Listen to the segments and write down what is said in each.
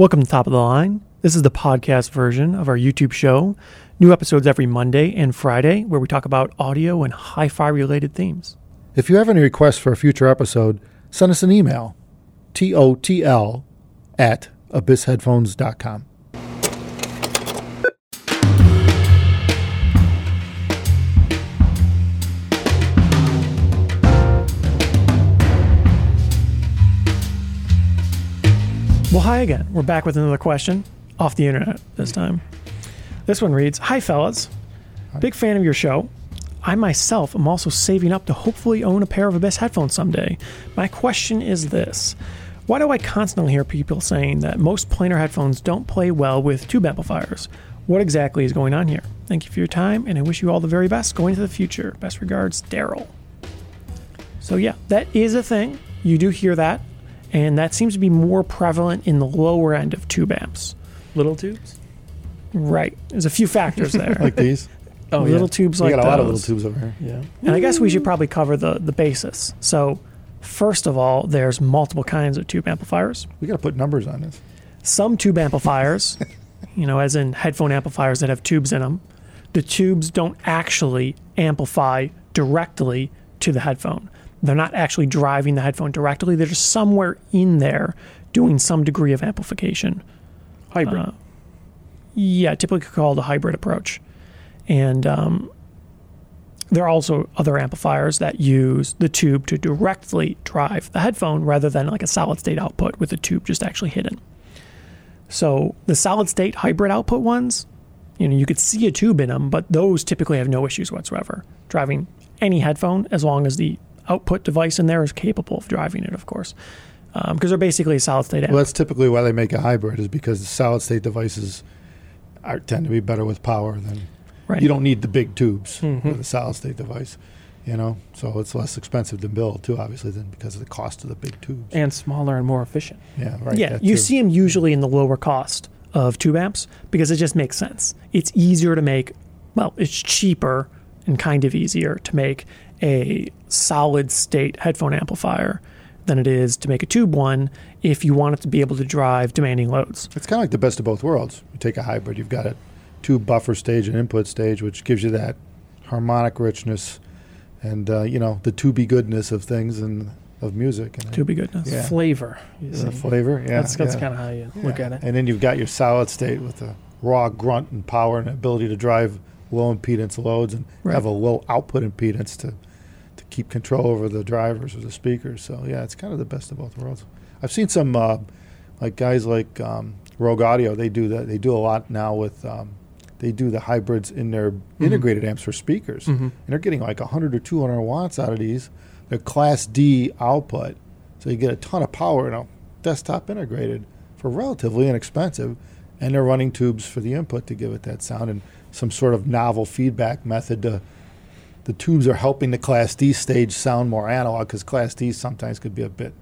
Welcome to Top of the Line. This is the podcast version of our YouTube show. New episodes every Monday and Friday where we talk about audio and hi fi related themes. If you have any requests for a future episode, send us an email totl at abyssheadphones.com. Well, hi again. We're back with another question off the internet this time. This one reads Hi, fellas. Big fan of your show. I myself am also saving up to hopefully own a pair of Abyss headphones someday. My question is this Why do I constantly hear people saying that most planar headphones don't play well with tube amplifiers? What exactly is going on here? Thank you for your time, and I wish you all the very best going into the future. Best regards, Daryl. So, yeah, that is a thing. You do hear that, and that seems to be more prevalent in the lower end of tube amps. Little tubes? Right. There's a few factors there. Like these? Oh, little yeah. tubes we like got a lot of little tubes over here. Yeah. And I guess we should probably cover the, the basis. So, first of all, there's multiple kinds of tube amplifiers. We got to put numbers on this. Some tube amplifiers, you know, as in headphone amplifiers that have tubes in them, the tubes don't actually amplify directly to the headphone. They're not actually driving the headphone directly. They're just somewhere in there doing some degree of amplification. Hybrid. Uh, yeah, typically called a hybrid approach. And um, there are also other amplifiers that use the tube to directly drive the headphone rather than like a solid state output with the tube just actually hidden. So the solid state hybrid output ones, you know, you could see a tube in them, but those typically have no issues whatsoever driving any headphone as long as the output device in there is capable of driving it, of course, because they're basically a solid state. Well, that's typically why they make a hybrid, is because the solid state devices are, tend to be better with power than. Right. You don't need the big tubes Mhm. with a solid state device, you know? So it's less expensive to build, too, obviously, than because of the cost of the big tubes. and smaller and more efficient. yeah, right. yeah, you too. see them usually in the lower cost of tube amps because it just makes sense. It's easier to make, well, it's cheaper and kind of easier to make a solid state headphone amplifier than it is to make a tube one if you want it to be able to drive demanding loads. It's kind of like the best of both worlds. You take a hybrid, you've got a tube buffer stage and input stage, which gives you that harmonic richness and, uh, you know, the tubey goodness of things and of music. And To be goodness. Yeah. Flavor. You the see. flavor. Yeah. that's that's yeah. kind of how you look at it. And then you've got your solid state with the raw grunt and power and ability to drive low impedance loads and Right. have a low output impedance to to keep control over the drivers or the speakers. So yeah, it's kind of the best of both worlds. I've seen some uh, like guys like um, Rogue Audio. They do that. They do a lot now with. Um, they do the hybrids in their integrated amps for speakers, Mhm. and they're getting like 100 or 200 watts out of these. They're Class D output, so you get a ton of power. in a desktop integrated for relatively inexpensive, and they're running tubes for the input to give it that sound and some sort of novel feedback method to. The tubes are helping the Class D stage sound more analog because Class D sometimes could be a bit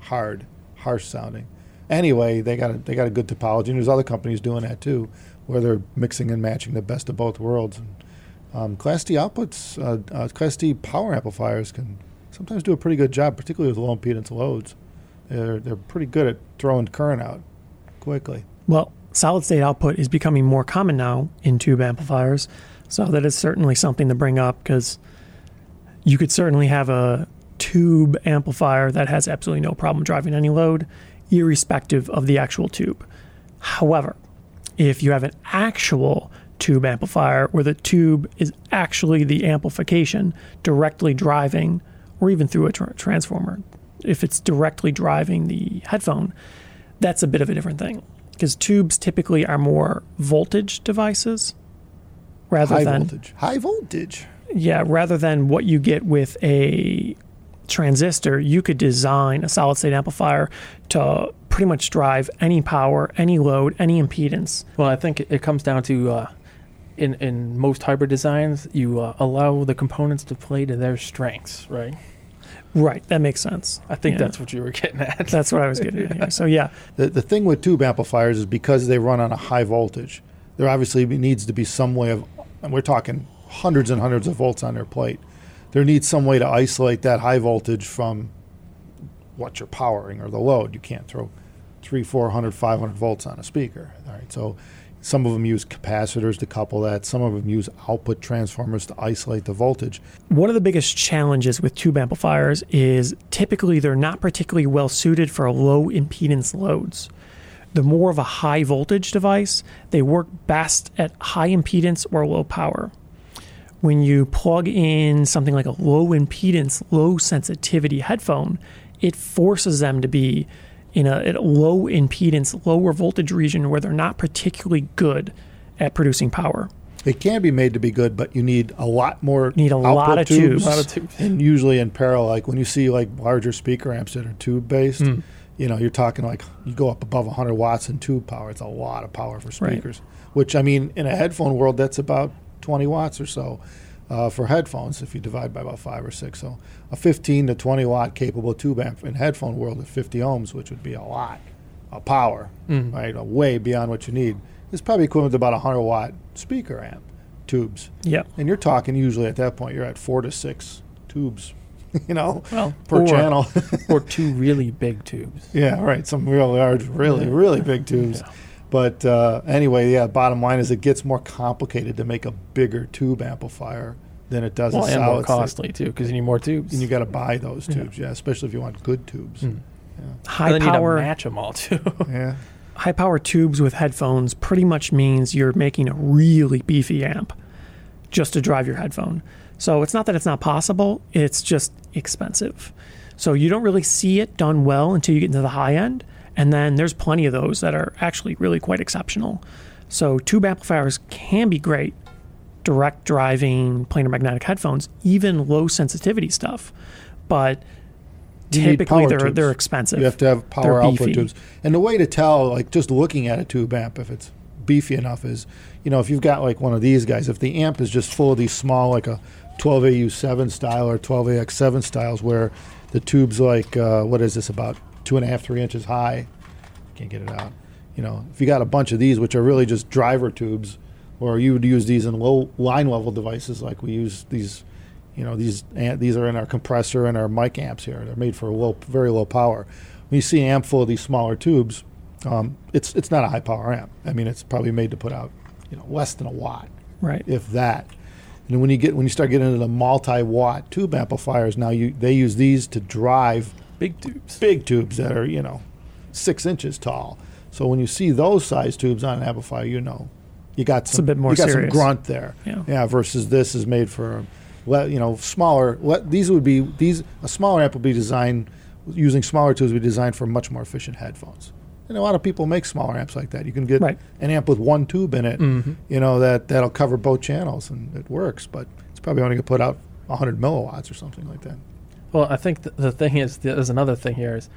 hard, harsh sounding. Anyway, they got a, they got a good topology, and there's other companies doing that too, where they're mixing and matching the best of both worlds. And, um, Class D outputs, uh, uh, Class D power amplifiers can sometimes do a pretty good job, particularly with low impedance loads. They're they're pretty good at throwing current out quickly. Well, solid state output is becoming more common now in tube amplifiers. So that is certainly something to bring up because you could certainly have a tube amplifier that has absolutely no problem driving any load, irrespective of the actual tube. However, if you have an actual tube amplifier where the tube is actually the amplification directly driving, or even through a tra- transformer, if it's directly driving the headphone, that's a bit of a different thing because tubes typically are more voltage devices rather High than voltage. High voltage. yeah rather than what you get with a transistor you could design a solid state amplifier to pretty much drive any power any load any impedance Well, I think it- it comes down to uh, in in most hybrid designs, you uh, allow the components to play to their strengths, right? Right that makes sense I think Yeah. that's what you were getting at. that's what i was getting at here so yeah The, the thing with tube amplifiers is because they run on a high voltage, there obviously needs to be some way of, and we're talking hundreds and hundreds of volts on their plate. There needs some way to isolate that high voltage from what you're powering or the load. You can't throw three, 400, 500 volts on a speaker. All right, so some of them use capacitors to couple that. Some of them use output transformers to isolate the voltage. One of the biggest challenges with tube amplifiers is typically they're not particularly well suited for low impedance loads. The more of a high voltage device, they work best at high impedance or low power. When you plug in something like a low impedance, low sensitivity headphone, it forces them to be in a, a low impedance, lower voltage region where they're not particularly good at producing power. It can be made to be good, but you need a lot more. Need a lot of tubes. A lot of tubes. and usually in parallel. Like when you see like larger speaker amps that are tube based, Hmm. you know, you're talking like you go up above 100 watts in tube power. It's a lot of power for Right. speakers. Which I mean, in a headphone world, that's about 20 watts or so uh, for headphones if you divide by about five or six. So a 15 to 20 watt capable tube amp in headphone world at 50 ohms, which would be a lot of power, Mm. right? Uh, Way beyond what you need. It's probably equivalent to about a 100 watt speaker amp tubes. Yeah. And you're talking usually at that point, you're at four to six tubes, you know, Well, per or, channel. or two really big tubes. yeah, right. Some real large, really, really big tubes. Yeah. But uh, anyway, yeah, bottom line is it gets more complicated to make a bigger tube amplifier than it does Well, a and more solid state. costly too, because you need more tubes. And you got to buy those tubes, yeah. especially if you want good tubes. Mm. High Yeah. and then power to match them all too. yeah. high power tubes with headphones pretty much means you're making a really beefy amp just to drive your headphone. So it's not that it's not possible, it's just expensive. So you don't really see it done well until you get into the high end. And then there's plenty of those that are actually really quite exceptional. So tube amplifiers can be great. Direct driving planar magnetic headphones, even low sensitivity stuff. But You typically they're tubes. they're expensive. You have to have power output tubes. And the way to tell, like just looking at a tube amp, if it's beefy enough, is you know if you've got like one of these guys, if the amp is just full of these small, like a 12AU7 style or 12AX7 styles, where the tube's like uh, what is this about two and a half, three inches high, can't get it out. You know, if you got a bunch of these, which are really just driver tubes, or you would use these in low line level devices, like we use these you know these these are in our compressor and our mic amps here. They're made for low, very low power. When you see an amp full of these smaller tubes, um, it's it's not a high power amp. I mean, it's probably made to put out you know less than a watt, right. if that. And when you get when you start getting into the multi watt tube amplifiers, now you they use these to drive big tubes. big tubes that are you know six inches tall. So when you see those size tubes on an amplifier, you know you got some a bit more you got serious. some grunt there. Yeah. Yeah. Versus this is made for, le- you know, smaller. Le- these would be these a smaller amp would be designed using smaller tubes would be designed for much more efficient headphones. And a lot of people make smaller amps like that. You can get Right. an amp with one tube in it, Mhm. you know, that that'll cover both channels and it works. But it's probably only going to put out 100 milliwatts or something like that. Well, I think th- the thing is, there's another thing here is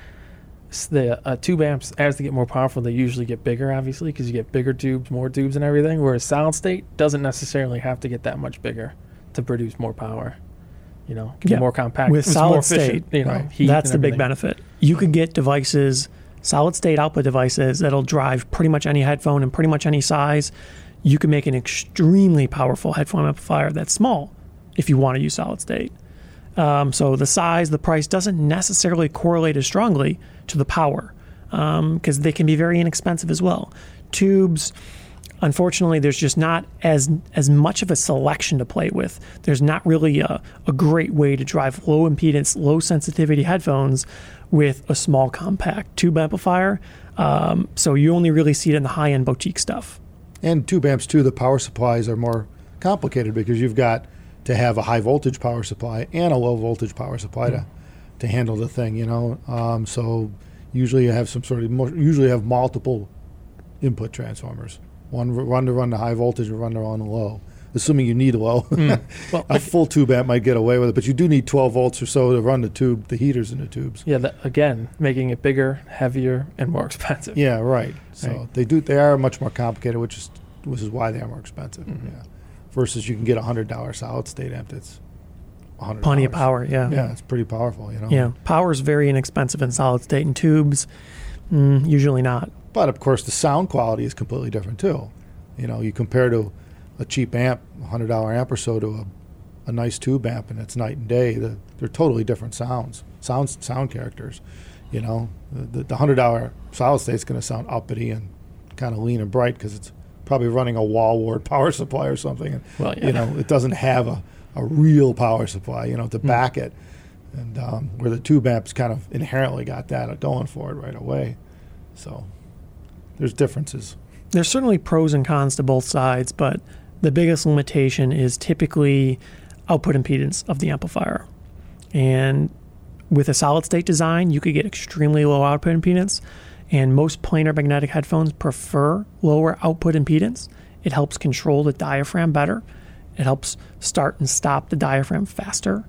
the uh, tube amps as they get more powerful, they usually get bigger, obviously, because you get bigger tubes, more tubes, and everything. Whereas solid state doesn't necessarily have to get that much bigger to produce more power. You know, can Yeah. be more compact With it's solid more state, You know, right. heat That's the big benefit. You could get devices, solid state output devices that'll drive pretty much any headphone and pretty much any size. You can make an extremely powerful headphone amplifier that's small if you want to use solid state. Um, so the size, the price doesn't necessarily correlate as strongly to the power because they can be very inexpensive as well. Tubes, unfortunately, there's just not as as much of a selection to play with. There's not really a, a great way to drive low impedance, low sensitivity headphones with a small compact tube amplifier. Um, so you only really see it in the high end boutique stuff. And tube amps too, the power supplies are more complicated because you've got to have a high voltage power supply and a low voltage power supply to, to handle the thing, you know. Um, so usually you have some sort of usually you have multiple input transformers. One run to run the high voltage and run to run the low. Assuming you need a low, Well, a full tube amp might get away with it, but you do need 12 volts or so to run the tube, the heaters in the tubes. Yeah, that, again, making it bigger, heavier, and more expensive. Yeah, right. So Right. they do. They are much more complicated, which is which is why they are more expensive. Mhm. Yeah. Versus you can get a hundred dollar solid state amp that's a hundred. Plenty of power, yeah. Yeah, it's pretty powerful. You know. Yeah, power is very inexpensive in solid state and tubes. Mm, usually not. But of course, the sound quality is completely different too. You know, you compare to a cheap amp, a hundred dollar amp or so, to a, a nice tube amp, and it's night and day. The, they're totally different sounds, sounds, sound characters. You know, the, the hundred dollar solid state is going to sound uppity and kind of lean and bright because it's probably running a wall wart power supply or something. And, Well, yeah. You know, it doesn't have a, a real power supply, you know, to Hmm. back it. And um, where the tube amps kind of inherently got that going for it right away. So there's differences. There's certainly pros and cons to both sides, but the biggest limitation is typically output impedance of the amplifier. And with a solid state design, you could get extremely low output impedance, and most planar magnetic headphones prefer lower output impedance. It helps control the diaphragm better. It helps start and stop the diaphragm faster.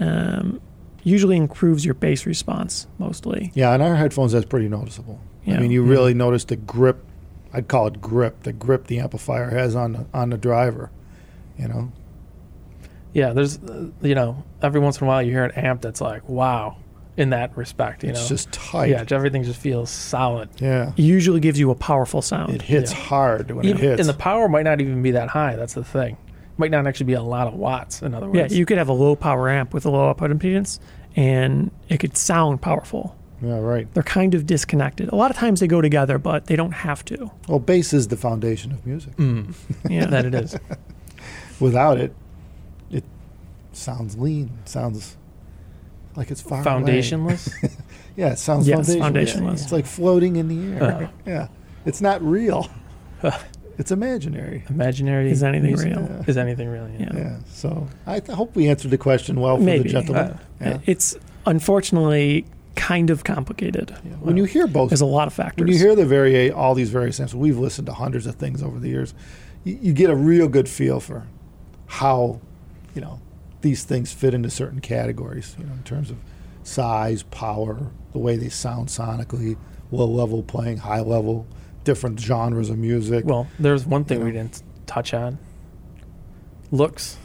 Um, usually improves your bass response mostly. Yeah, and our headphones, that's pretty noticeable. Yeah. I mean, you really notice the grip. I'd call it grip. The grip the amplifier has on the, on the driver. You know, Yeah, there's, uh, you know, every once in a while you hear an amp that's like, wow, in that respect, you know. it's know. just tight. yeah, everything just feels solid. yeah. It usually gives you a powerful sound. It hits Yeah. hard when it hits. And the power might not even be that high. That's the thing. It Might not actually be a lot of watts. In other Yeah, words, you could have a low power amp with a low output impedance, and it could sound powerful. yeah, right. They're kind of disconnected. A lot of times they go together, but they don't have to. Well, bass is the foundation of music. Mm, Yeah, that it is. Without it, it sounds lean. Sounds like it's far. Foundationless. Yeah, it sounds Yes, foundationless. foundationless. It's like floating in the air. Oh. Yeah, it's not real. it's imaginary. Imaginary. Is anything real? Yeah. Is anything real? Yeah. Yeah. So I th- hope we answered the question well for Maybe. the gentleman. Uh, yeah. it's unfortunately kind of complicated. Yeah. When you hear both There's a lot of factors. when you hear the vari- all these various samples, we've listened to hundreds of things over the years. You, you get a real good feel for how, you know, these things fit into certain categories. You know, in terms of size, power, the way they sound sonically, low level playing, high level, different genres of music. Well, there's one thing You we didn't touch on. Looks.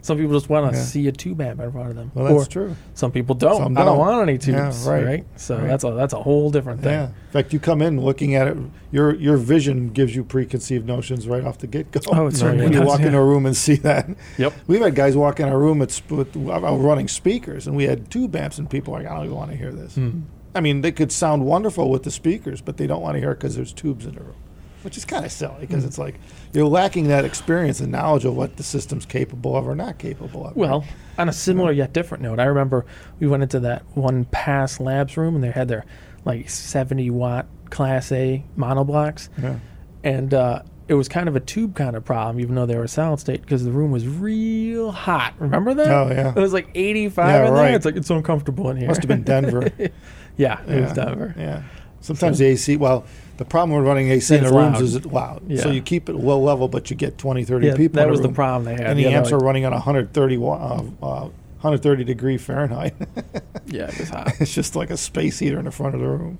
Some people just want to Yeah. see a tube amp in front of them. well, that's or true. some people don't. Some I don't don't. want any Yeah, tubes. right. right. So Right. that's a that's a whole different thing. Yeah. In fact, you come in looking at it, your your vision gives you preconceived notions right off the get go. Oh, it certainly when you does, walk yeah. into a room and see that. Yep. We've had guys walk in our room at, sp- with uh, running speakers, and we had tube amps, and people are like, I don't even want to hear this. Mm. I mean, they could sound wonderful with the speakers, but they don't want to hear it because there's tubes in the room, which is kind of silly because it's like you're lacking that experience and knowledge of what the system's capable of or not capable of. Well, on a similar yet different note, I remember we went into that one pass labs room and they had their like 70 watt Class A monoblocks, yeah. and uh, it was kind of a tube kind of problem, even though they were solid state, because the room was real hot. Remember that? Oh, yeah. It was like 85 Yeah, in right. there. It's like it's so uncomfortable in here. must have been Denver. yeah, it was Denver. Yeah. Sometimes the AC, well, the problem with running AC in It's the rooms is it's loud. Yeah. So you keep it low level, but you get 20, 30 Yeah, people that was the problem they had. And the Yeah, amps they're running on 130, wa- uh, uh, 130 degree Fahrenheit. Yeah, it was hot. it's just like a space heater in the front of the room.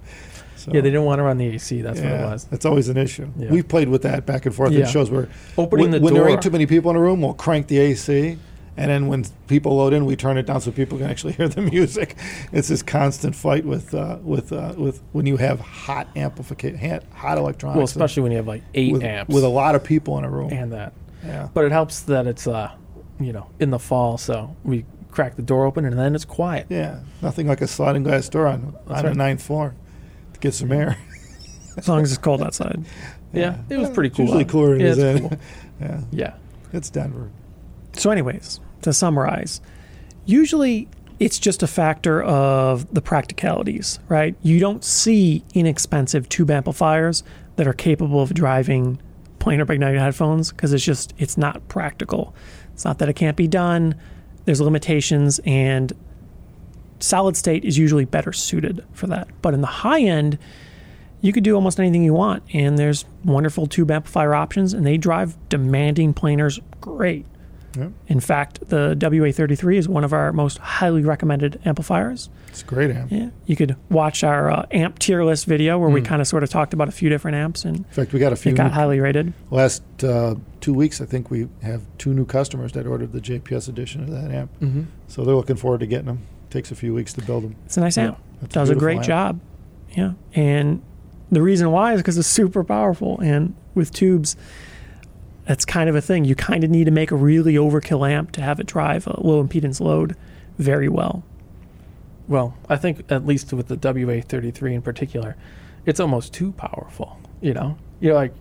So, yeah, they didn't want to run the AC. That's yeah, what it was. That's always an issue. Yeah. We've played with that back and forth Yeah. in shows where Opening when, the when door. there ain't too many people in a room, we'll crank the AC. And then when people load in, we turn it down so people can actually hear the music. It's this constant fight with uh, with uh, with when you have hot amplification, hot electronics. well, especially when you have like eight with, amps with a lot of people in a room. and that. yeah. But it helps that it's uh, you know, in the fall, so we crack the door open and then it's quiet. Yeah, nothing like a sliding glass door on, That's on the right. ninth floor to get some air. as long as it's cold outside. Yeah, it was Yeah, pretty it's cool. Usually out. cooler than Yeah, it is it's cool. Yeah, Yeah. it's Denver. So, anyways, to summarize, usually it's just a factor of the practicalities, right? You don't see inexpensive tube amplifiers that are capable of driving planar magnetic headphones because it's just it's not practical. It's not that it can't be done. There's limitations and solid state is usually better suited for that. But in the high end, you could do almost anything you want and there's wonderful tube amplifier options and they drive demanding planars great. Yep. In fact, the WA33 is one of our most highly recommended amplifiers. It's a great amp. Yeah, you could watch our uh, amp tier list video where we Mm. kind of sort of talked about a few different amps and In fact, we got a few it got highly rated. last uh, two weeks. I think we have two new customers that ordered the JPS edition of that amp, Mm-hmm. so they're looking forward to getting them. It Takes a few weeks to build them. It's a nice Yeah, amp. That's Does a great amp. job. Yeah, and the reason why is because it's super powerful and with tubes. That's kind of a thing. You kind of need to make a really overkill amp to have it drive a low impedance load very well. well, I think at least with the WA33 in particular, it's almost too powerful. You know, you're like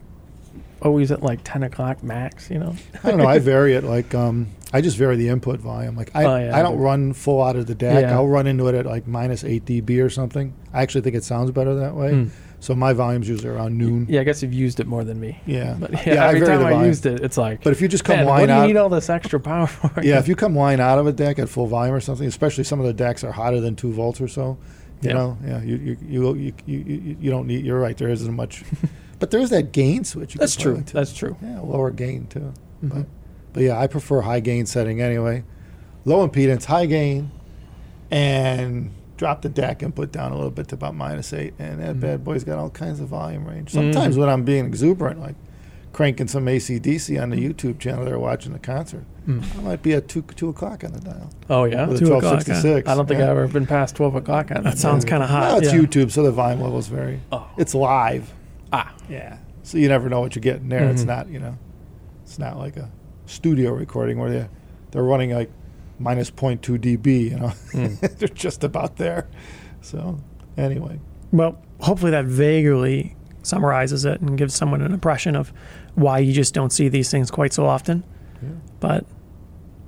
always at like 10 o'clock max. You know, I don't know. I vary it like um, I just vary the input volume. Like I, Oh, yeah, I I don't run full out of the DAC. Yeah. I'll run into it at like minus eight dB or something. I actually think it sounds better that way. Mm. So my volume's usually around noon. yeah, I guess you've used it more than me. Yeah. But yeah, Yeah, I every vary time I used it, it's like, But if you just come man, what do you out, need all this extra power for? yeah, if you come line out of a DAC at full volume or something, especially some of the DACs are hotter than two volts or so. You Yeah. know, yeah, you you, you you you you don't need. You're right. There isn't much, but there is that gain switch. You That's true. That's true. Yeah, lower gain too. Mhm. But, but yeah, I prefer high gain setting anyway. Low impedance, high gain, and drop the DAC input down a little bit to about minus eight. And that Mhm. bad boy's got all kinds of volume range. Sometimes when I'm being exuberant, like cranking some ACDC on the YouTube channel they're watching the concert, Mm. I might be at two two o'clock on the dial. Oh yeah. Two o'clock, 1266. I don't think yeah. I've ever been past 12 o'clock on That sounds kind of hot. Well, it's yeah. YouTube, so the volume levels vary. Oh. It's live. Ah. Yeah. So you never know what you're getting there. It's Mhm. not, you know, it's not like a studio recording where they they're running like minus 0.2 dB, you know. Mm. they're just about there. So, anyway. Well, hopefully that vaguely summarizes it and gives someone an impression of why you just don't see these things quite so often. Yeah. But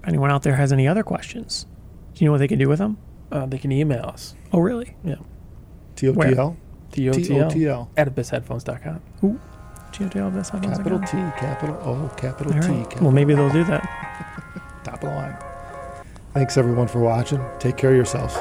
if anyone out there has any other questions, do you know what they can do with them? Uh, they can email us. Oh, really? Yeah. TOTL TOTL. at abyssheadphones.com. GOTL, that's how Capital. T, capital O, capital All T, right. capital Well, maybe they'll do that. top of the line. Thanks everyone for watching. Take care of yourselves.